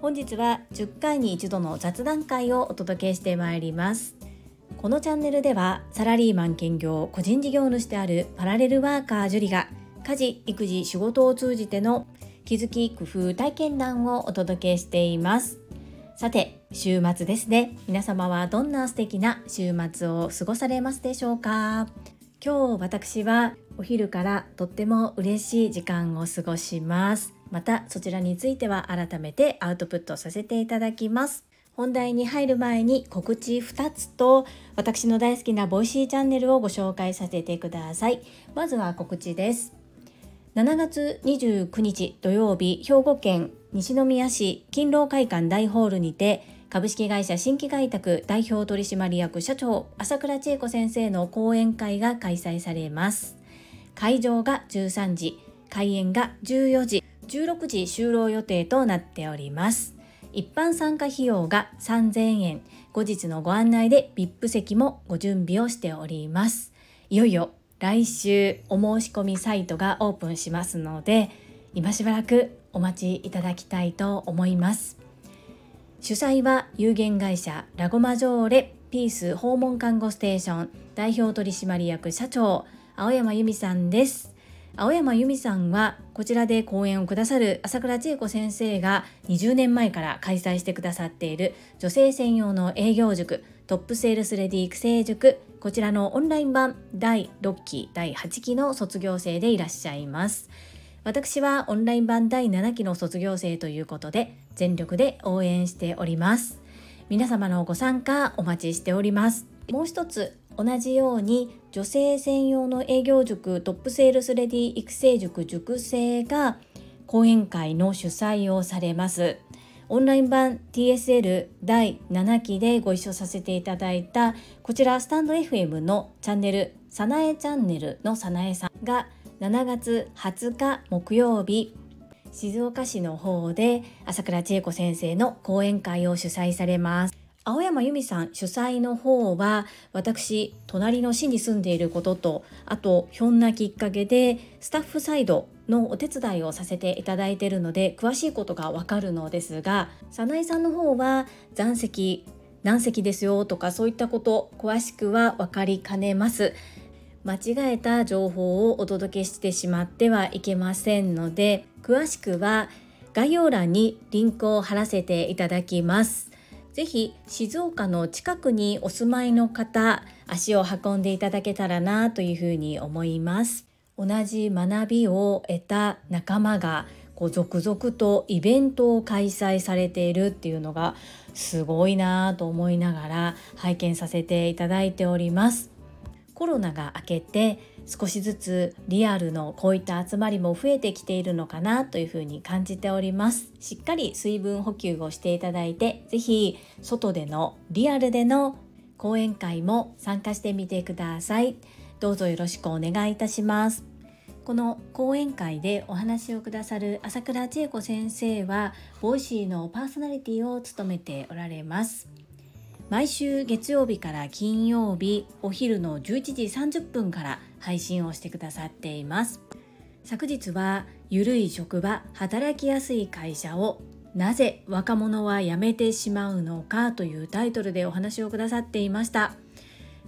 本日は10回に一度の雑談会をお届けしてまいります。このチャンネルではサラリーマン兼業個人事業主であるパラレルワーカージュリが家事育児仕事を通じての気づき工夫体験談をお届けしています。さて週末ですね。皆様はどんな素敵な週末を過ごされますでしょうか？今日私はお昼からとっても嬉しい時間を過ごします。またそちらについては改めてアウトプットさせていただきます。本題に入る前に告知2つと私の大好きな Voicy チャンネルをご紹介させてください。まずは告知です。7月29日土曜日兵庫県西宮市勤労会館大ホールにて株式会社新規開拓代表取締役社長朝倉千恵子先生の講演会が開催されます。開場が13時開演が14時16時終了予定となっております。一般参加費用が3000円後日のご案内で VIP 席もご準備をしております。いよいよ来週お申し込みサイトがオープンしますので今しばらくお待ちいただきたいと思います。主催は有限会社ラゴマジョーレピース訪問看護ステーション代表取締役社長青山由美さんです。青山由美さんはこちらで講演をくださる朝倉千恵子先生が20年前から開催してくださっている女性専用の営業塾トップセールスレディ育成塾こちらのオンライン版第6期第8期の卒業生でいらっしゃいます。私はオンライン版第7期の卒業生ということで全力で応援しております。皆様のご参加お待ちしております。もう一つ同じように女性専用の営業塾トップセールスレディ育成塾塾生が講演会の主催をされます。オンライン版 TSL 第7期でご一緒させていただいたこちらスタンド FM のチャンネルさなえチャンネルのさなえさんが7月20日木曜日静岡市の方で朝倉千恵子先生の講演会を主催されます。青山由美さん主催の方は私隣の市に住んでいることとあとひょんなきっかけでスタッフサイドのお手伝いをさせていただいているので詳しいことがわかるのですが早苗さんの方は残席何席ですよとかそういったこと詳しくは分かりかねます。間違えた情報をお届けしてしまってはいけませんので詳しくは概要欄にリンクを貼らせていただきます。ぜひ静岡の近くにお住まいの方足を運んでいただけたらなというふうに思います。同じ学びを得た仲間がこう続々とイベントを開催されているっていうのがすごいなと思いながら拝見させていただいております。コロナが明けて少しずつリアルのこういった集まりも増えてきているのかなというふうに感じております。しっかり水分補給をしていただいて是非外でのリアルでの講演会も参加してみてください。どうぞよろしくお願いいたします。この講演会でお話をくださる朝倉千恵子先生は Voicy のパーソナリティを務めておられます。毎週月曜日から金曜日お昼の11時30分から配信をしてくださっています。昨日はゆるい職場働きやすい会社をなぜ若者は辞めてしまうのかというタイトルでお話をくださっていました。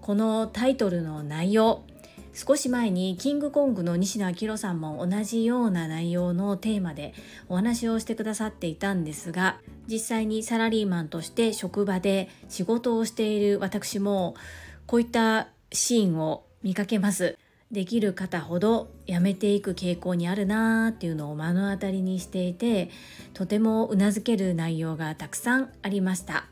このタイトルの内容少し前にキングコングの西野明さんも同じような内容のテーマでお話をしてくださっていたんですが実際にサラリーマンとして職場で仕事をしている私もこういったシーンを見かけます。できる方ほどやめていく傾向にあるなーっていうのを目の当たりにしていてとてもうなずける内容がたくさんありました。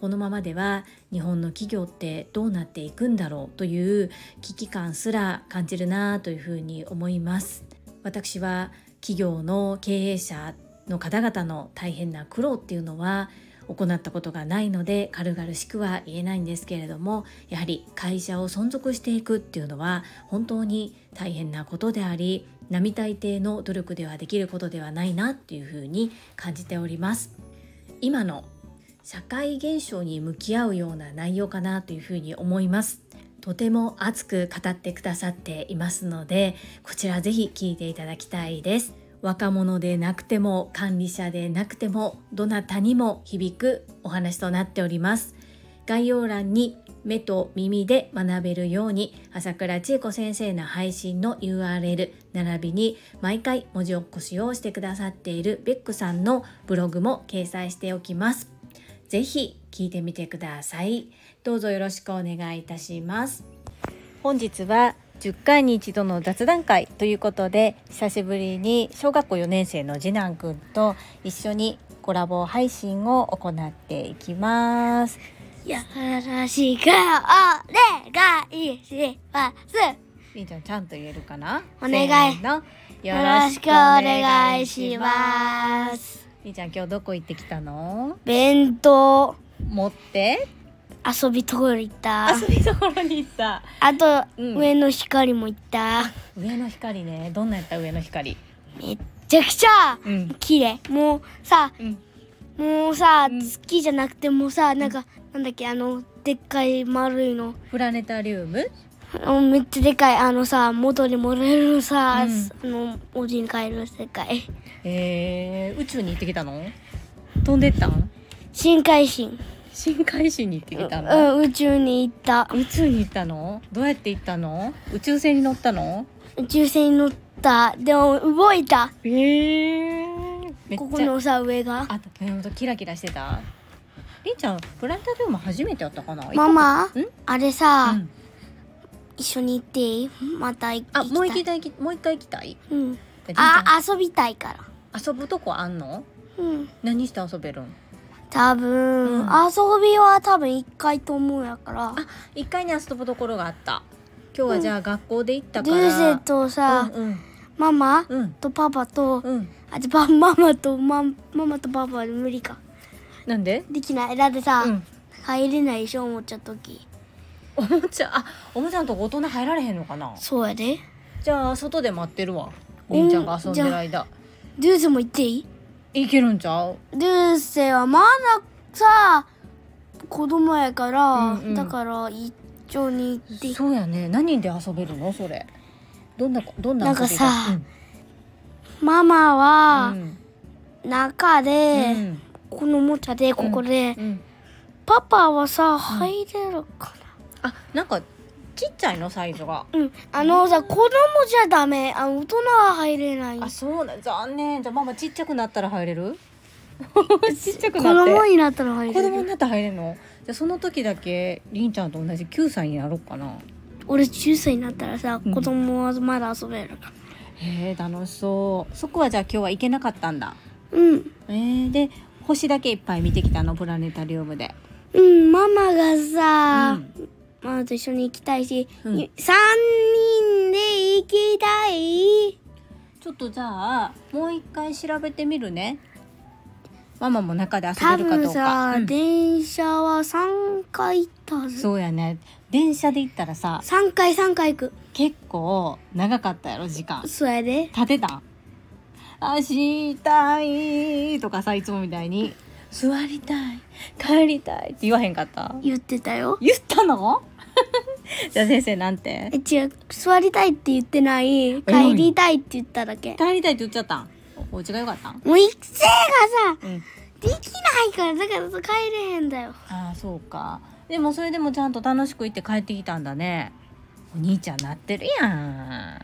このままでは日本の企業ってどうなっていくんだろうという危機感すら感じるなというふうに思います。私は企業の経営者の方々の大変な苦労っていうのは行ったことがないので軽々しくは言えないんですけれどもやはり会社を存続していくっていうのは本当に大変なことであり並大抵の努力ではできることではないなっていうふうに感じております。今の社会現象に向き合うような内容かなというふうに思います。とても熱く語ってくださっていますのでこちらぜひ聞いていただきたいです。若者でなくても管理者でなくてもどなたにも響くお話となっております。概要欄に目と耳で学べるように朝倉千恵子先生の配信の URL 並びに毎回文字起こしをしてくださっているベックさんのブログも掲載しておきます。ぜひ聞いてみてください。どうぞよろしくお願いいたします。本日は10回に一度の雑談会ということで久しぶりに小学校4年生の次男くんと一緒にコラボ配信を行っていきます。よろしくお願いします。りんちゃんちゃんと言えるかな？お願い。よろしくお願いします。りんちゃん今日どこ行ってきたの？弁当。持って？遊びところ行った。遊び所に行った。あと、うん。上の光も行った。上の光ね。どんなやった？上の光。めっちゃくちゃうん。綺麗。もうさ、うん。もうさ、うん。月じゃなくてもさ、なんか、なんだっけ、あの、でっかい丸いの。プラネタリウム？めっちゃでかい、あのさ、元に戻れるのさ、うんあの、おじに帰る世界。えー、宇宙に行ってきたの？飛んでったん？深海進。深海市に行ってきたの、うん、宇宙に行った。宇宙に行ったの？どうやって行ったの？宇宙船に乗ったの？宇宙船に乗った。でも動いた。えー、めっちゃここのさ、上が。あほんとキラキラしてた？りんちゃんプラネタリウム初めてやったかな？ママん、あれさ、うん一緒に行っていい？また行きあもう行きたい。たいもう一回行きたい？うん。あ遊びたいから。遊ぶとこあんの？うん。何して遊べるん？多分、うん遊びは多分一回と思うやから。あ一回に遊ぶところがあった今日はじゃあ学校で行ったデから、ューセとさ、うんうんママうんとパパと、うんあ、じゃ、パママとマママとパパは無理か。なんで？できない。だってさ、うん入れないでしょ、思っちゃった時。おもちゃ あおもちゃのとこ大人入られへんのかな？そうやで。じゃあ外で待ってるわ。りんちゃんが遊んでる間。デューセも行っていい？いけるんちゃう？デューセはまださ子供やから、うんうん。だから一緒に行ってそうやね。何で遊べるの？それ。どんなどんな遊びが？なんかさママうはん。中で、うん。このおもちゃでここで、うん。パパはさ入れるかあなんかちっちゃいのサイズが。なうん。あのさ子供じゃダメ。あ大人は入れない。あそうだ。残念。じゃあママちっちゃくなったら入れる？ちっちゃく子なって。供になったら入れる。子供になったら入れるの？じゃあその時だけりんちゃんと同じ9歳になろうかな。俺10歳になったらさうん。子供はまだ遊べるから。へえ楽しそう。そこはじゃあ今日は行けなかったんだ。うん。えー、で星だけいっぱい見てきたの？プラネタリウムで。うんママがさ、うんママと一緒に行きたいし、うん。3人で行きたい。ちょっとじゃあもう一回調べてみるね。ママも中で遊多べるかど分うか、さ、うん。電車は3回行ったそうやね。電車で行ったらさ3回3回行く。結構長かったやろ時間。そうやで。立てたん。明日いとかさいつもみたいに座りたい。帰りたいって言わへんかった？言ってたよ。言ったの？じゃあ先生なんて？え違う。座りたいって言ってない。帰りたいって言っただけ。帰りたいって言っちゃったん？お家がよかったんもう育成がさうん。できないからだからさ帰れへんだよ。ああそうか。でもそれでもちゃんと楽しく行って帰ってきたんだね。お兄ちゃんなってるやん。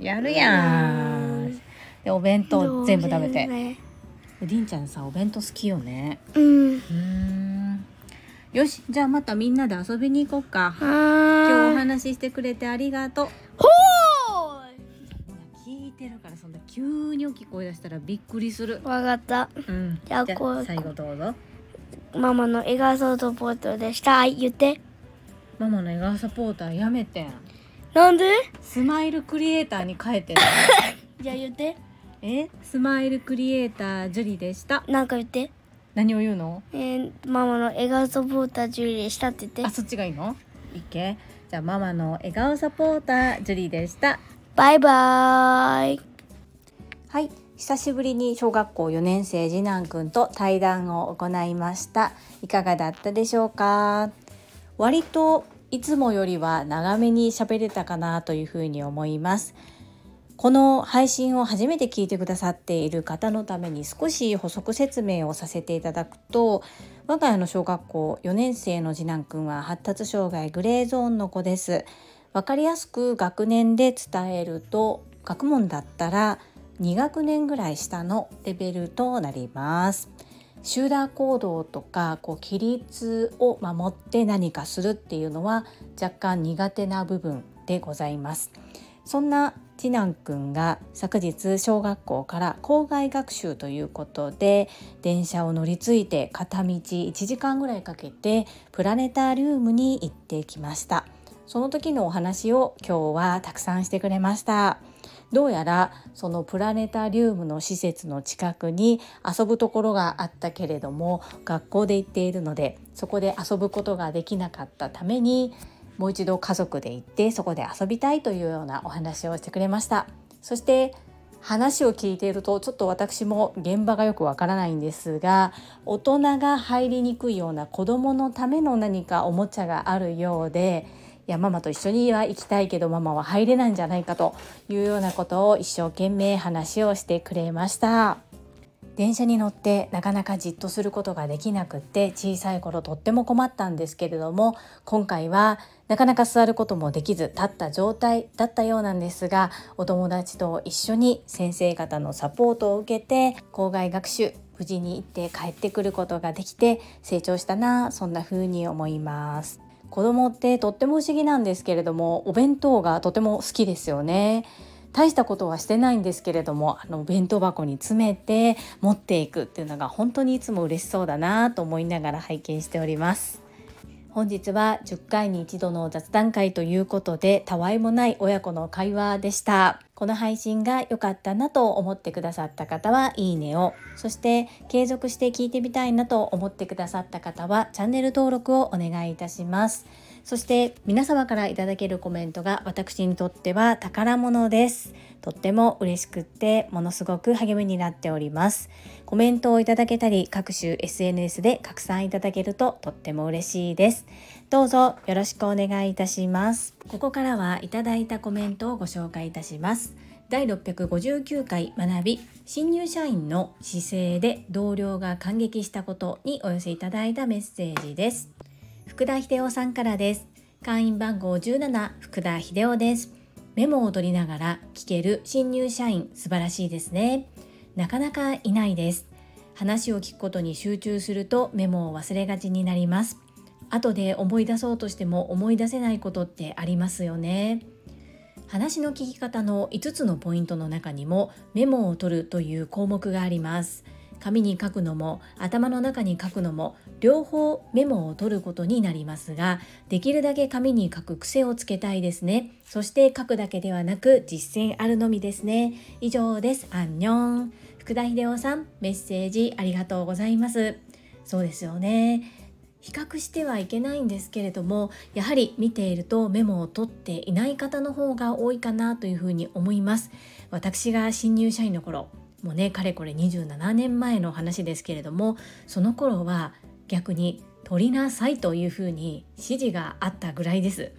やるやん。でお弁当全部食べて。ねりんちゃんさお弁当好きよね。うん。うーん。よしじゃあまたみんなで遊びに行こうか。は今日おーい話ししてくれてありがとう。ほ聞いてるからそんな急に大きい声出したらびっくりする。ーわかった。うん。じゃあこう最後どうぞ。ママの笑顔ソートポートでした。はい言って。ママの笑顔サポーターやめてん。なんで？スマイルクリエイターに変えて じゃあ言ってえスマイルクリエイタージュリでした。なんか言って。何を言うの？えーママの笑顔サポータージュリーでしたって言って。あそっちがいいの？いけ？じゃあママの笑顔サポータージュリでした。バイバーイ。はい。久しぶりに小学校4年生次男くんと対談を行いました。いかがだったでしょうか？割といつもよりは長めに喋れたかなというふうに思いますこの配信を初めて聞いてくださっている方のために少し補足説明をさせていただくと我が家の小学校4年生の次男くんは発達障害グレーゾーンの子です。分かりやすく学年で伝えると学問だったら2学年ぐらい下のレベルとなります。集団行動とかこう規律を守って何かするっていうのは若干苦手な部分でございます。そんな次男くんが昨日小学校から校外学習ということで電車を乗り継いで片道1時間ぐらいかけてプラネタリウムに行ってきました。その時のお話を今日はたくさんしてくれました。どうやらそのプラネタリウムの施設の近くに遊ぶところがあったけれども学校で行っているのでそこで遊ぶことができなかったためにもう一度家族で行ってそこで遊びたいというようなお話をしてくれました。そして話を聞いているとちょっと私も現場がよくわからないんですが大人が入りにくいような子どものための何かおもちゃがあるようでいやママと一緒には行きたいけどママは入れないんじゃないかというようなことを一生懸命話をしてくれました。電車に乗ってなかなかじっとすることができなくって小さい頃とっても困ったんですけれども今回はなかなか座ることもできず立った状態だったようなんですがお友達と一緒に先生方のサポートを受けて校外学習無事に行って帰ってくることができて成長したなそんな風に思います。子供ってとっても不思議なんですけれどもお弁当がとても好きですよね。大したことはしてないんですけれどもあの弁当箱に詰めて持っていくっていうのが本当にいつも嬉しそうだなと思いながら拝見しております。本日は10回に一度の雑談会ということでたわいもない親子の会話でした。この配信が良かったなと思ってくださった方はいいねをそして継続して聞いてみたいなと思ってくださった方はチャンネル登録をお願いいたします。そして皆様からいただけるコメントが私にとっては宝物です。とっても嬉しくってものすごく励みになっております。コメントをいただけたり各種 SNS で拡散いただけるととっても嬉しいです。どうぞよろしくお願いいたします。ここからはいただいたコメントをご紹介いたします。第659回学び新入社員の姿勢で同僚が感激したことにお寄せいただいたメッセージです。福田秀夫さんからです。会員番号17福田秀夫です。メモを取りながら聞ける新入社員素晴らしいですね。なかなかいないです。話を聞くことに集中するとメモを忘れがちになります。後で思い出そうとしても思い出せないことってありますよね。話の聞き方の5つのポイントの中にもメモを取るという項目があります。紙に書くのも頭の中に書くのも両方メモを取ることになりますができるだけ紙に書く癖をつけたいですね。そして書くだけではなく実践あるのみですね。以上です。アンニョン。福田秀夫さんメッセージありがとうございます。そうですよね。比較してはいけないんですけれどもやはり見ているとメモを取っていない方の方が多いかなというふうに思います。私が新入社員の頃もうねかれこれ27年前の話ですけれどもその頃は逆に取りなさいというふうに指示があったぐらいです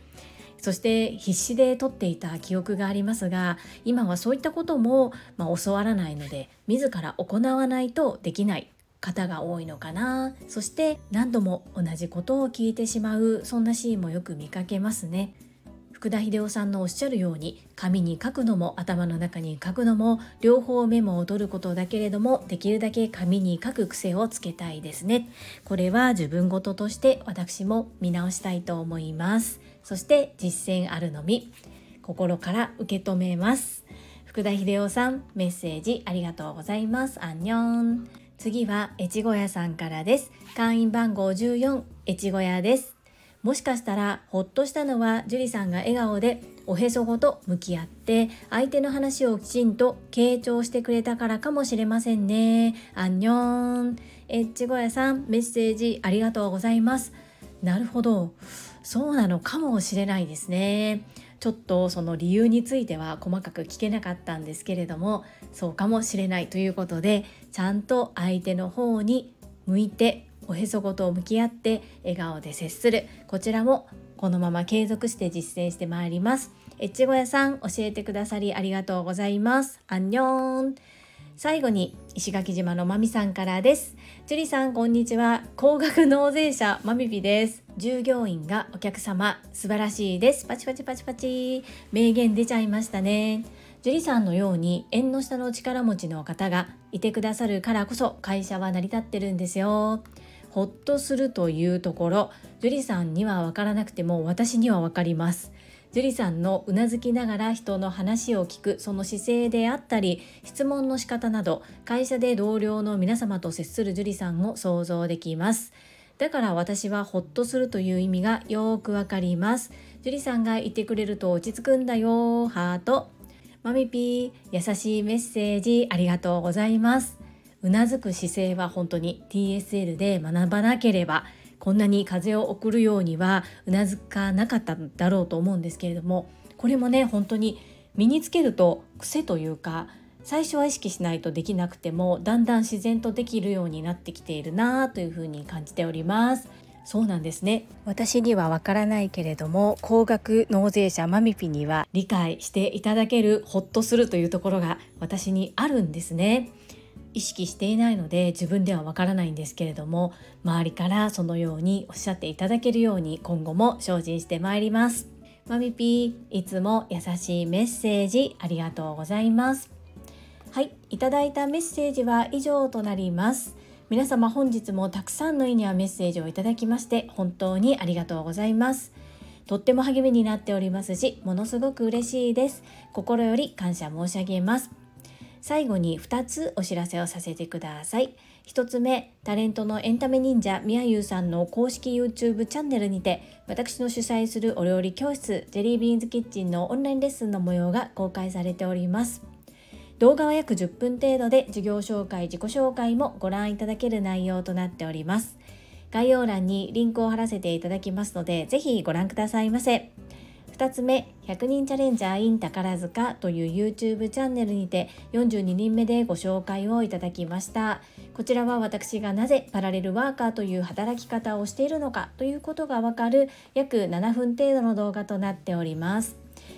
そして必死で取っていた記憶がありますが今はそういったことも、まあ、教わらないので自ら行わないとできない方が多いのかなそして何度も同じことを聞いてしまうそんなシーンもよく見かけますね。福田秀夫さんのおっしゃるように紙に書くのも頭の中に書くのも両方メモを取ることだけれどもできるだけ紙に書く癖をつけたいですね。これは自分事として私も見直したいと思います。そして実践あるのみ心から受け止めます。福田秀夫さんメッセージありがとうございます。アンニョン。次は越後屋さんからです。会員番号14越後屋です。もしかしたらほっとしたのは樹里さんが笑顔でおへそごと向き合って相手の話をきちんと傾聴してくれたからかもしれませんね。アンニョン。エッチゴヤさんメッセージありがとうございます。なるほど。そうなのかもしれないですね。ちょっとその理由については細かく聞けなかったんですけれどもそうかもしれないということでちゃんと相手の方に向いておへそごと向き合って笑顔で接する。こちらもこのまま継続して実践してまいります。越後屋さん教えてくださりありがとうございます。アンニョン。最後に石垣島のまみさんからです。ジュリさんこんにちは。高額納税者まみぴです。従業員がお客様素晴らしいです。パチパチパチパチ。名言出ちゃいましたね。ジュリさんのように縁の下の力持ちの方がいてくださるからこそ会社は成り立ってるんですよ。ほっとするというところ。ジュリさんには分からなくても私には分かります。樹里さんのうなずきながら人の話を聞くその姿勢であったり質問の仕方など会社で同僚の皆様と接する樹里さんを想像できます。だから私はホッとするという意味がよくわかります。樹里さんがいてくれると落ち着くんだよハート。マミピー優しいメッセージありがとうございます。うなずく姿勢は本当に TSL で学ばなければこんなに風を送るようにはうなずかなかったんだろうと思うんですけれどもこれもね本当に身につけると癖というか最初は意識しないとできなくてもだんだん自然とできるようになってきているなというふうに感じております。そうなんですね。私にはわからないけれども高額納税者マミピには理解していただけるホッとするというところが私にあるんですね。意識していないので自分ではわからないんですけれども周りからそのようにおっしゃっていただけるように今後も精進してまいります。マミピーいつも優しいメッセージありがとうございます。はいいただいたメッセージは以上となります。皆様本日もたくさんの意味やメッセージをいただきまして本当にありがとうございます。とっても励みになっておりますしものすごく嬉しいです。心より感謝申し上げます。最後に2つお知らせをさせてください。1つ目、タレントのエンタメ忍者みやゆうさんの公式 YouTube チャンネルにて、私の主催するお料理教室、ジェリービーンズキッチンのオンラインレッスンの模様が公開されております。動画は約10分程度で授業紹介、自己紹介もご覧いただける内容となっております。概要欄にリンクを貼らせていただきますので、ぜひご覧くださいませ。2つ目100人チャレンジャー in 宝塚という YouTube チャンネルにて42人目でご紹介をいただきました。こちらは私がなぜパラレルワーカーという働き方をしているのかということがわかる約7分程度の動画となっております。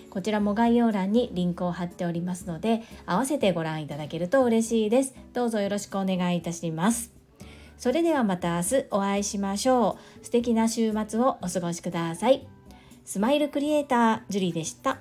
こちらも概要欄にリンクを貼っておりますので合わせてご覧いただけると嬉しいです。どうぞよろしくお願いいたします。それではまた明日お会いしましょう。素敵な週末をお過ごしください。スマイルクリエイタージュリーでした。